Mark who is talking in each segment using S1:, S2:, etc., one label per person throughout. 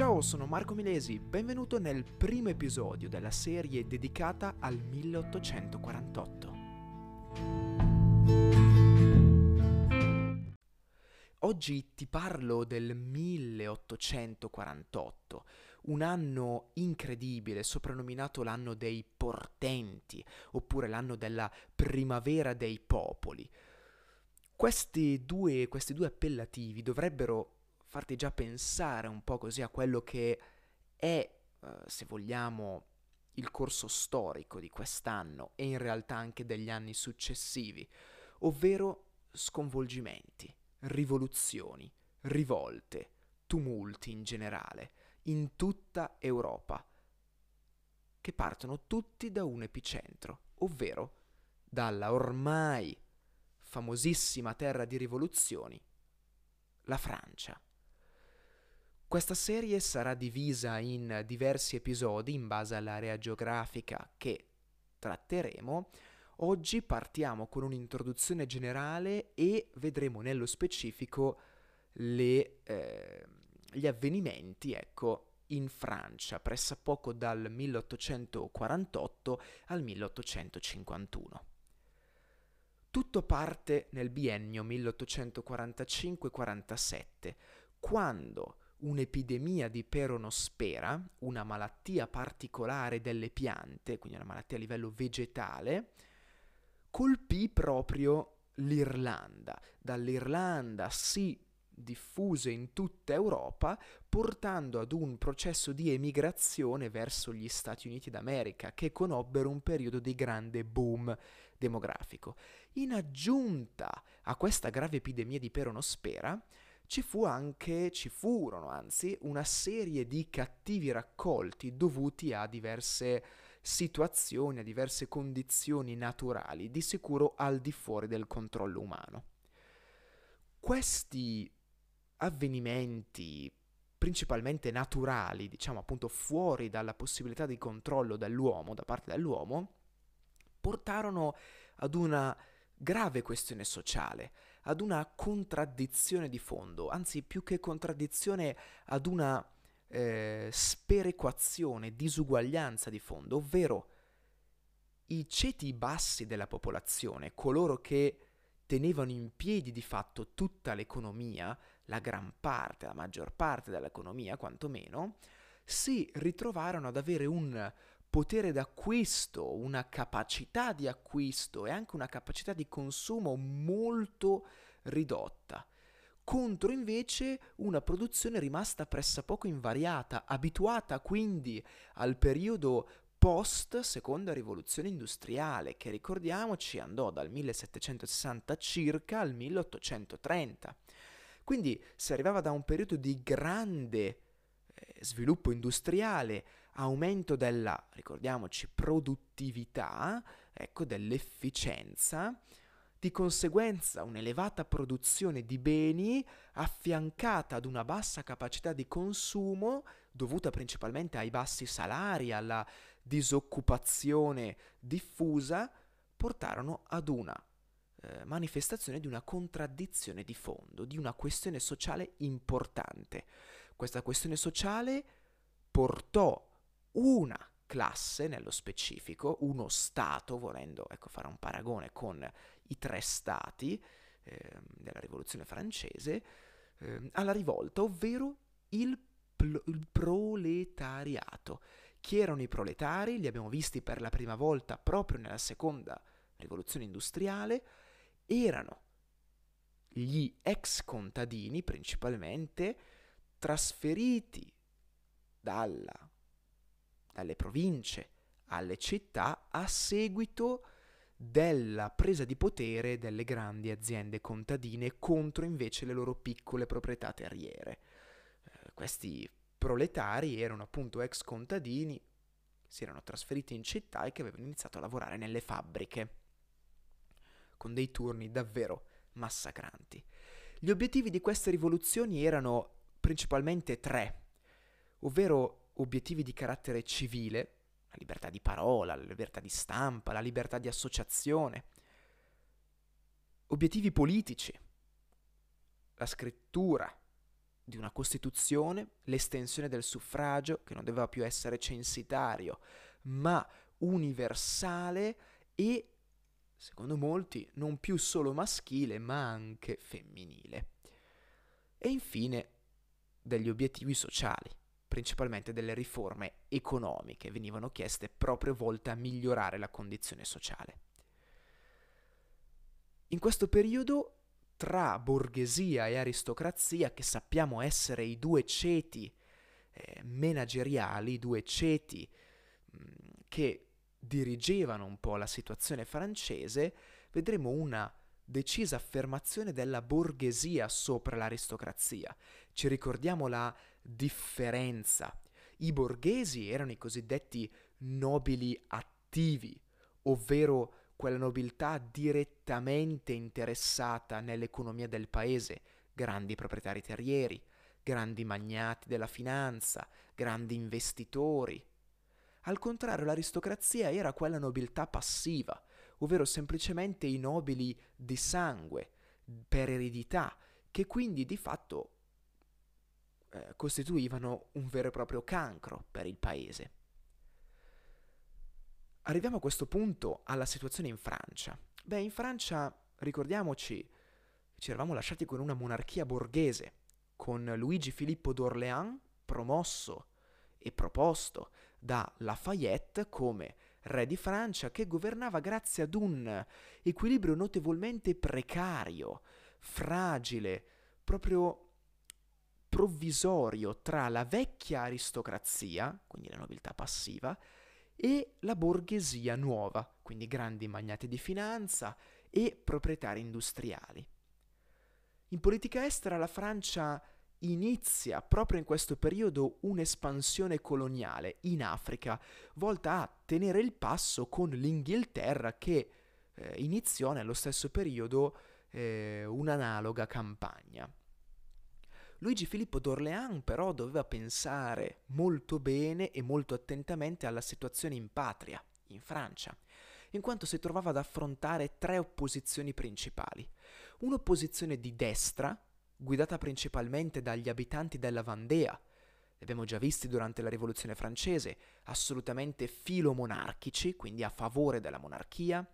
S1: Ciao, sono Marco Milesi, benvenuto nel primo episodio della serie dedicata al 1848. Oggi ti parlo del 1848, un anno incredibile, soprannominato l'anno dei portenti, oppure l'anno della primavera dei popoli. Questi due, questi due appellativi dovrebbero farti già pensare un po' così a quello che è, uh, se vogliamo, il corso storico di quest'anno e in realtà anche degli anni successivi, ovvero sconvolgimenti, rivoluzioni, rivolte, tumulti in generale, in tutta Europa, che partono tutti da un epicentro, ovvero dalla ormai famosissima terra di rivoluzioni, la Francia. Questa serie sarà divisa in diversi episodi in base all'area geografica che tratteremo. Oggi partiamo con un'introduzione generale e vedremo nello specifico le, eh, gli avvenimenti, ecco, in Francia, pressappoco dal 1848 al 1851. Tutto parte nel biennio 1845-47, quando un'epidemia di peronospera, una malattia particolare delle piante, quindi una malattia a livello vegetale, colpì proprio l'Irlanda. Dall'Irlanda si diffuse in tutta Europa, portando ad un processo di emigrazione verso gli Stati Uniti d'America, che conobbero un periodo di grande boom demografico. In aggiunta a questa grave epidemia di peronospera, ci fu anche, ci furono anzi, una serie di cattivi raccolti dovuti a diverse situazioni, a diverse condizioni naturali, di sicuro al di fuori del controllo umano. Questi avvenimenti principalmente naturali, diciamo appunto fuori dalla possibilità di controllo dell'uomo, da parte dell'uomo, portarono ad una grave questione sociale, ad una contraddizione di fondo, anzi più che contraddizione ad una eh, sperequazione, disuguaglianza di fondo, ovvero i ceti bassi della popolazione, coloro che tenevano in piedi di fatto tutta l'economia, la gran parte, la maggior parte dell'economia quantomeno, si ritrovarono ad avere un potere d'acquisto, una capacità di acquisto e anche una capacità di consumo molto ridotta, contro invece una produzione rimasta pressappoco invariata, abituata quindi al periodo post seconda rivoluzione industriale, che ricordiamoci andò dal 1760 circa al 1830. Quindi si arrivava da un periodo di grande eh, sviluppo industriale, aumento della, ricordiamoci, produttività, ecco, dell'efficienza, di conseguenza un'elevata produzione di beni affiancata ad una bassa capacità di consumo dovuta principalmente ai bassi salari, alla disoccupazione diffusa, portarono ad una eh, manifestazione di una contraddizione di fondo, di una questione sociale importante. Questa questione sociale portò una classe nello specifico, uno Stato, volendo ecco, fare un paragone con i tre Stati eh, della Rivoluzione francese, eh, alla rivolta, ovvero il, pl- il proletariato. Chi erano i proletari? Li abbiamo visti per la prima volta proprio nella seconda rivoluzione industriale. Erano gli ex contadini principalmente trasferiti dalla dalle province alle città a seguito della presa di potere delle grandi aziende contadine contro invece le loro piccole proprietà terriere. Eh, questi proletari erano appunto ex contadini, si erano trasferiti in città e che avevano iniziato a lavorare nelle fabbriche, con dei turni davvero massacranti. Gli obiettivi di queste rivoluzioni erano principalmente tre, ovvero obiettivi di carattere civile, la libertà di parola, la libertà di stampa, la libertà di associazione, obiettivi politici, la scrittura di una Costituzione, l'estensione del suffragio, che non doveva più essere censitario, ma universale e, secondo molti, non più solo maschile, ma anche femminile. E infine degli obiettivi sociali, principalmente delle riforme economiche, venivano chieste proprio volte a migliorare la condizione sociale. In questo periodo tra borghesia e aristocrazia, che sappiamo essere i due ceti eh, manageriali, i due ceti mh, mm, che dirigevano un po' la situazione francese, vedremo una decisa affermazione della borghesia sopra l'aristocrazia. Ci ricordiamo la differenza. I borghesi erano i cosiddetti nobili attivi, ovvero quella nobiltà direttamente interessata nell'economia del paese, grandi proprietari terrieri, grandi magnati della finanza, grandi investitori. Al contrario, l'aristocrazia era quella nobiltà passiva, ovvero semplicemente i nobili di sangue, per eredità, che quindi di fatto eh, costituivano un vero e proprio cancro per il paese. Arriviamo a questo punto alla situazione in Francia. Beh, in Francia, ricordiamoci, ci eravamo lasciati con una monarchia borghese, con Luigi Filippo d'Orléans promosso e proposto da Lafayette come re di Francia che governava grazie ad un equilibrio notevolmente precario, fragile, proprio provvisorio tra la vecchia aristocrazia, quindi la nobiltà passiva, e la borghesia nuova, quindi grandi magnati di finanza e proprietari industriali. In politica estera la Francia inizia proprio in questo periodo un'espansione coloniale in Africa, volta a tenere il passo con l'Inghilterra che eh, iniziò nello stesso periodo eh, un'analoga campagna. Luigi Filippo d'Orléans però doveva pensare molto bene e molto attentamente alla situazione in patria, in Francia, in quanto si trovava ad affrontare tre opposizioni principali. Un'opposizione di destra, guidata principalmente dagli abitanti della Vandea, li abbiamo già visti durante la Rivoluzione francese, assolutamente filomonarchici, quindi a favore della monarchia,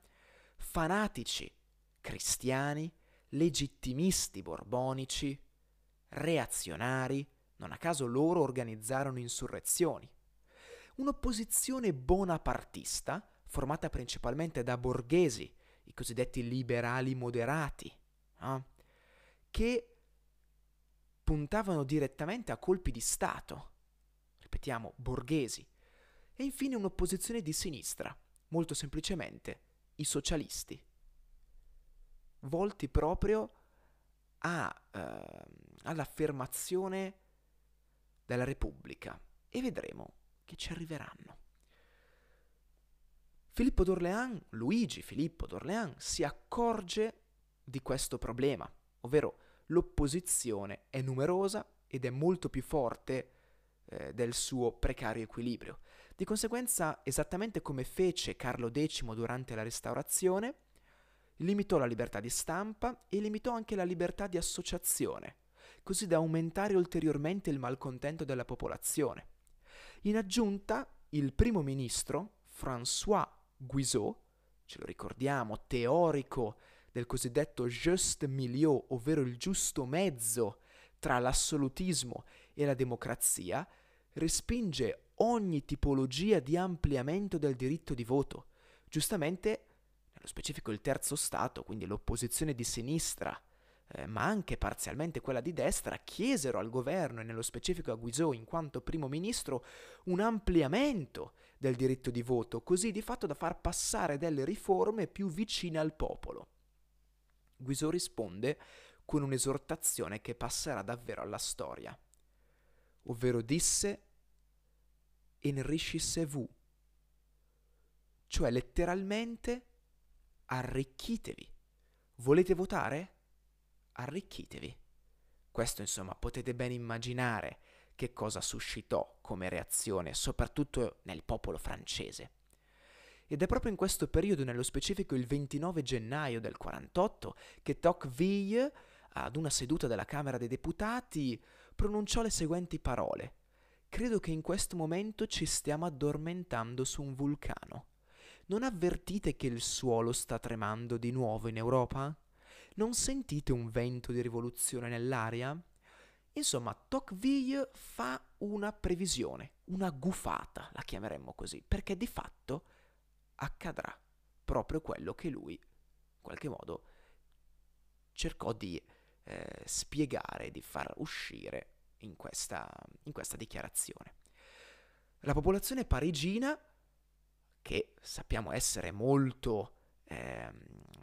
S1: fanatici, cristiani, legittimisti borbonici, reazionari, non a caso loro organizzarono insurrezioni. Un'opposizione bonapartista, formata principalmente da borghesi, i cosiddetti liberali moderati, eh, che puntavano direttamente a colpi di Stato, ripetiamo, borghesi, e infine un'opposizione di sinistra, molto semplicemente i socialisti, volti proprio a eh, all'affermazione della Repubblica e vedremo che ci arriveranno. Filippo d'Orléans, Luigi Filippo d'Orléans, si accorge di questo problema, ovvero l'opposizione è numerosa ed è molto più forte eh, del suo precario equilibrio. Di conseguenza, esattamente come fece Carlo X durante la Restaurazione, limitò la libertà di stampa e limitò anche la libertà di associazione così da aumentare ulteriormente il malcontento della popolazione. In aggiunta, il primo ministro, François Guizot, ce lo ricordiamo, teorico del cosiddetto juste milieu, ovvero il giusto mezzo tra l'assolutismo e la democrazia, respinge ogni tipologia di ampliamento del diritto di voto. Giustamente, nello specifico il terzo Stato, quindi l'opposizione di sinistra, eh, ma anche parzialmente quella di destra, chiesero al governo e nello specifico a Guizot in quanto primo ministro un ampliamento del diritto di voto, così di fatto da far passare delle riforme più vicine al popolo. Guizot risponde con un'esortazione che passerà davvero alla storia, ovvero disse enrichissez-vous, cioè letteralmente arricchitevi. Volete votare? arricchitevi. Questo insomma potete ben immaginare che cosa suscitò come reazione, soprattutto nel popolo francese. Ed è proprio in questo periodo, nello specifico il 29 gennaio del 48, che Tocqueville, ad una seduta della Camera dei Deputati, pronunciò le seguenti parole. Credo che in questo momento ci stiamo addormentando su un vulcano. Non avvertite che il suolo sta tremando di nuovo in Europa? Non sentite un vento di rivoluzione nell'aria? Insomma, Tocqueville fa una previsione, una gufata, la chiameremmo così, perché di fatto accadrà proprio quello che lui, in qualche modo, cercò di eh, spiegare, di far uscire in questa, in questa dichiarazione. La popolazione parigina, che sappiamo essere molto, eh,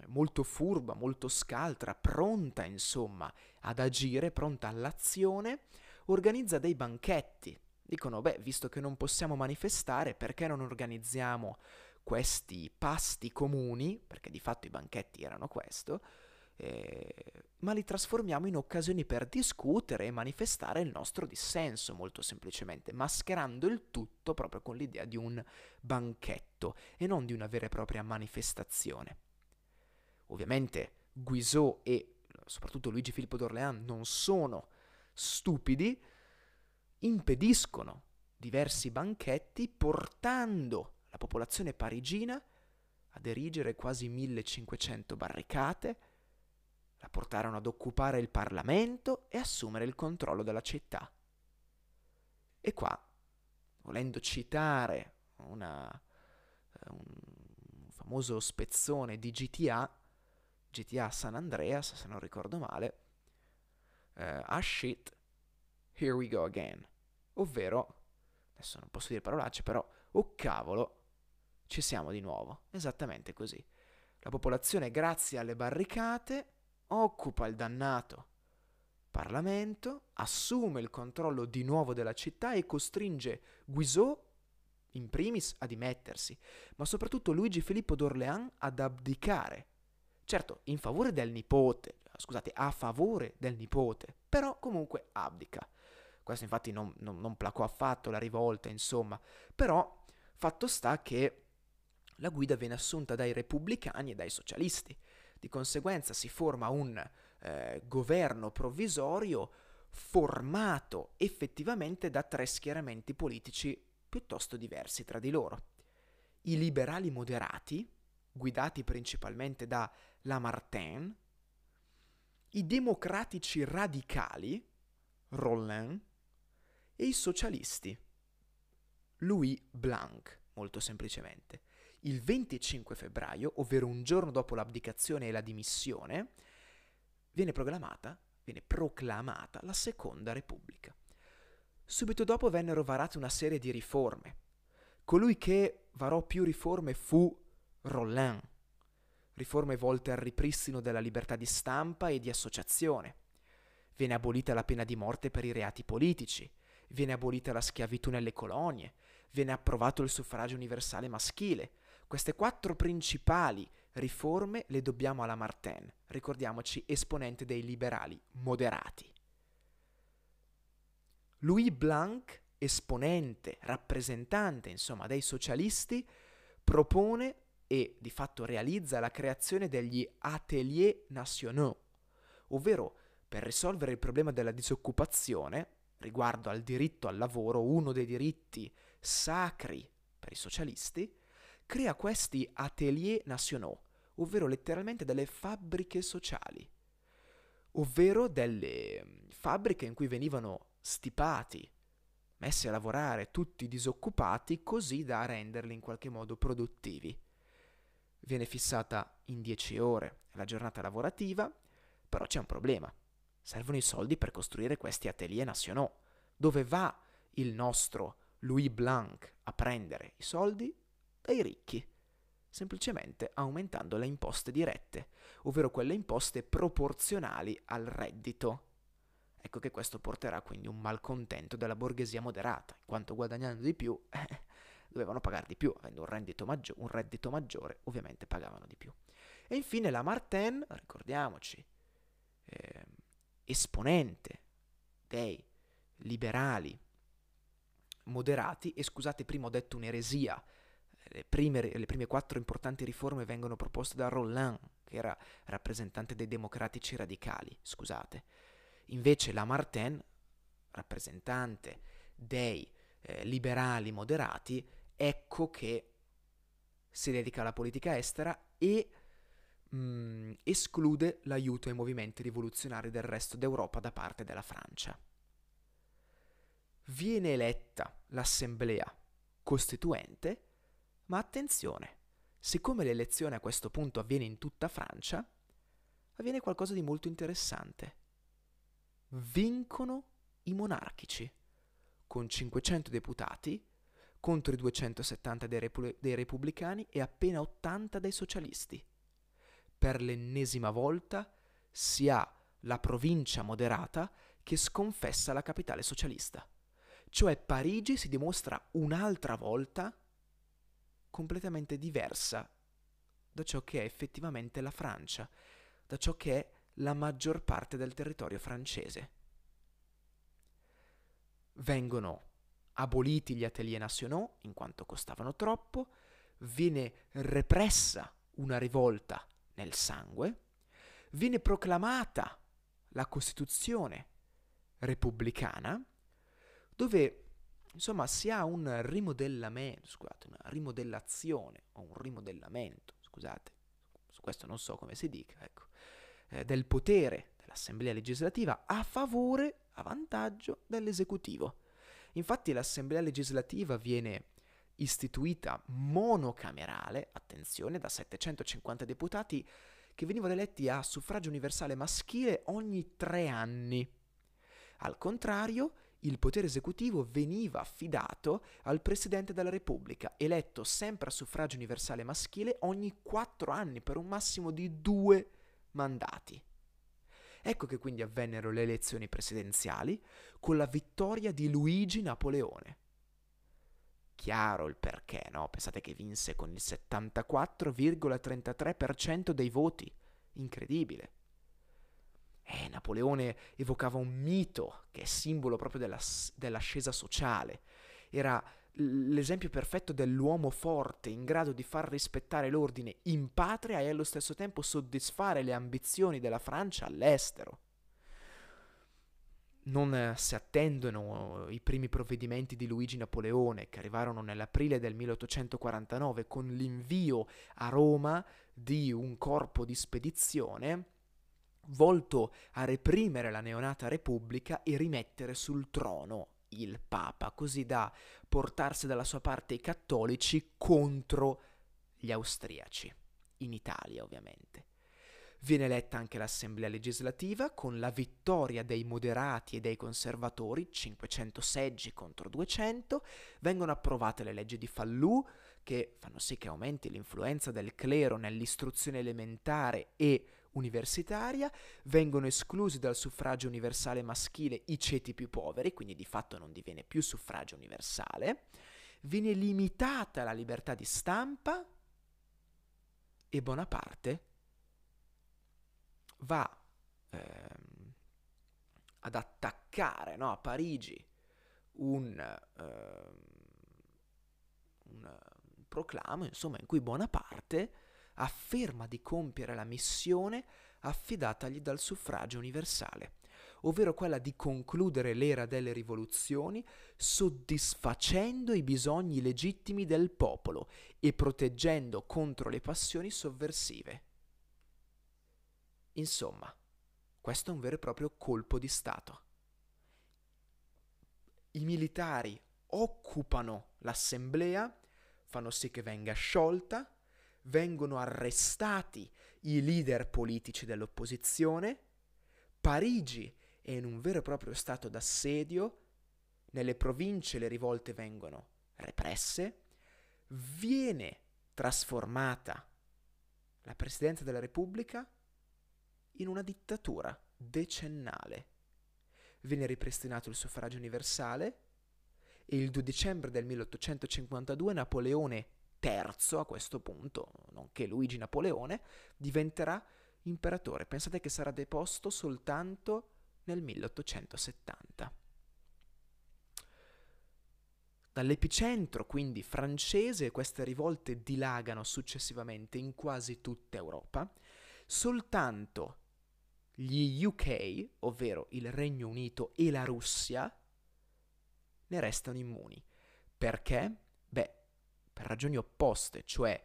S1: molto furba, molto scaltra, pronta insomma ad agire, pronta all'azione, organizza dei banchetti. Dicono, beh, visto che non possiamo manifestare, perché non organizziamo questi pasti comuni, perché di fatto i banchetti erano questo, eh, ma li trasformiamo in occasioni per discutere e manifestare il nostro dissenso, molto semplicemente, mascherando il tutto proprio con l'idea di un banchetto e non di una vera e propria manifestazione. Ovviamente Guizot e soprattutto Luigi Filippo d'Orléans non sono stupidi, impediscono diversi banchetti portando la popolazione parigina ad erigere quasi 1500 barricate, la portarono ad occupare il Parlamento e assumere il controllo della città. E qua, volendo citare una, eh, un famoso spezzone di GTA, GTA San Andreas, se non ricordo male, uh, ah shit, here we go again. Ovvero, adesso non posso dire parolacce, però, oh cavolo, ci siamo di nuovo. Esattamente così. La popolazione, grazie alle barricate, occupa il dannato Parlamento, assume il controllo di nuovo della città e costringe Guizot, in primis, a dimettersi, ma soprattutto Luigi Filippo d'Orléans ad abdicare. Certo, in favore del nipote, scusate, a favore del nipote, però comunque abdica. Questo infatti non, non, non placò affatto la rivolta, insomma, però fatto sta che la guida viene assunta dai repubblicani e dai socialisti. Di conseguenza si forma un eh, governo provvisorio formato effettivamente da tre schieramenti politici piuttosto diversi tra di loro. I liberali moderati, guidati principalmente da Lamartine, i democratici radicali, Rollin, e i socialisti, Louis Blanc, molto semplicemente il 25 febbraio, ovvero un giorno dopo l'abdicazione e la dimissione, viene proclamata, viene proclamata la Seconda Repubblica. Subito dopo vennero varate una serie di riforme. Colui che varò più riforme fu Rollin, riforme volte al ripristino della libertà di stampa e di associazione. Viene abolita la pena di morte per i reati politici, viene abolita la schiavitù nelle colonie, viene approvato il suffragio universale maschile, queste quattro principali riforme le dobbiamo alla Martin, ricordiamoci esponente dei liberali moderati. Louis Blanc, esponente, rappresentante, insomma, dei socialisti, propone e di fatto realizza la creazione degli ateliers nationaux, ovvero per risolvere il problema della disoccupazione, riguardo al diritto al lavoro, uno dei diritti sacri per i socialisti, crea questi ateliers nationaux, ovvero letteralmente delle fabbriche sociali, ovvero delle mm, fabbriche in cui venivano stipati, messi a lavorare tutti disoccupati così da renderli in qualche modo produttivi. Viene fissata in 10 ore la giornata lavorativa, però c'è un problema. Servono i soldi per costruire questi ateliers nationaux. Dove va il nostro Louis Blanc a prendere i soldi? Dai ricchi, semplicemente aumentando le imposte dirette, ovvero quelle imposte proporzionali al reddito. Ecco che questo porterà quindi un malcontento della borghesia moderata, in quanto guadagnando di più eh, dovevano pagare di più, avendo un reddito, maggio- un reddito maggiore ovviamente pagavano di più. E infine la Martin, ricordiamoci, eh, esponente dei liberali moderati, e scusate prima ho detto un'eresia, le prime, le prime quattro importanti riforme vengono proposte da Rollin, che era rappresentante dei democratici radicali, scusate. Invece Lamartine rappresentante dei eh, liberali moderati, ecco che si dedica alla politica estera e mh, mm, esclude l'aiuto ai movimenti rivoluzionari del resto d'Europa da parte della Francia. Viene eletta l'assemblea costituente, ma attenzione, siccome l'elezione a questo punto avviene in tutta Francia, avviene qualcosa di molto interessante. Vincono i monarchici, con 500 deputati contro i 270 dei, repu- dei repubblicani e appena 80 dei socialisti. Per l'ennesima volta si ha la provincia moderata che sconfessa la capitale socialista. Cioè Parigi si dimostra un'altra volta completamente diversa da ciò che è effettivamente la Francia, da ciò che è la maggior parte del territorio francese. Vengono aboliti gli atelier nationaux in quanto costavano troppo, viene repressa una rivolta nel sangue, viene proclamata la Costituzione repubblicana, dove insomma si ha un rimodellamento, scusate, una rimodellazione o un rimodellamento, scusate, su questo non so come si dica, ecco, eh, del potere dell'Assemblea legislativa a favore, a vantaggio dell'esecutivo. Infatti l'Assemblea legislativa viene istituita monocamerale, attenzione, da 750 deputati che venivano eletti a suffragio universale maschile ogni tre anni. Al contrario, il potere esecutivo veniva affidato al Presidente della Repubblica, eletto sempre a suffragio universale maschile ogni quattro anni per un massimo di due mandati. Ecco che quindi avvennero le elezioni presidenziali con la vittoria di Luigi Napoleone. Chiaro il perché, no? Pensate che vinse con il 74,33% dei voti. Incredibile. Eh, Napoleone evocava un mito che è simbolo proprio della, dell'ascesa sociale. Era l'esempio perfetto dell'uomo forte, in grado di far rispettare l'ordine in patria e allo stesso tempo soddisfare le ambizioni della Francia all'estero. Non si attendono i primi provvedimenti di Luigi Napoleone, che arrivarono nell'aprile del 1849 con l'invio a Roma di un corpo di spedizione volto a reprimere la neonata Repubblica e rimettere sul trono il Papa, così da portarsi dalla sua parte i cattolici contro gli austriaci, in Italia ovviamente. Viene eletta anche l'Assemblea legislativa con la vittoria dei moderati e dei conservatori, 500 seggi contro 200, vengono approvate le leggi di Fallù che fanno sì che aumenti l'influenza del clero nell'istruzione elementare e universitaria, vengono esclusi dal suffragio universale maschile i ceti più poveri, quindi di fatto non diviene più suffragio universale, viene limitata la libertà di stampa e Bonaparte va ehm, ad attaccare no, a Parigi un, ehm, un proclamo insomma, in cui Bonaparte afferma di compiere la missione affidatagli dal suffragio universale, ovvero quella di concludere l'era delle rivoluzioni soddisfacendo i bisogni legittimi del popolo e proteggendo contro le passioni sovversive. Insomma, questo è un vero e proprio colpo di Stato. I militari occupano l'assemblea, fanno sì che venga sciolta, vengono arrestati i leader politici dell'opposizione, Parigi è in un vero e proprio stato d'assedio, nelle province le rivolte vengono represse, viene trasformata la Presidenza della Repubblica in una dittatura decennale. Viene ripristinato il suffragio universale e il 2 dicembre del 1852 Napoleone terzo a questo punto, nonché Luigi Napoleone, diventerà imperatore. Pensate che sarà deposto soltanto nel 1870. Dall'epicentro, quindi francese, queste rivolte dilagano successivamente in quasi tutta Europa. Soltanto gli UK, ovvero il Regno Unito e la Russia, ne restano immuni. Perché? Per ragioni opposte, cioè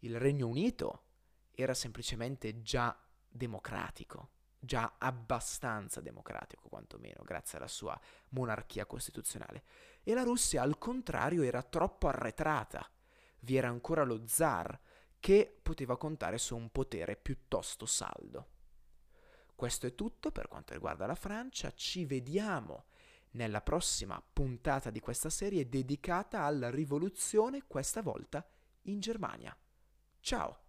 S1: il Regno Unito era semplicemente già democratico, già abbastanza democratico quantomeno, grazie alla sua monarchia costituzionale, e la Russia al contrario era troppo arretrata. Vi era ancora lo zar che poteva contare su un potere piuttosto saldo. Questo è tutto per quanto riguarda la Francia, ci vediamo nella prossima puntata di questa serie dedicata alla rivoluzione, questa volta in Germania. Ciao!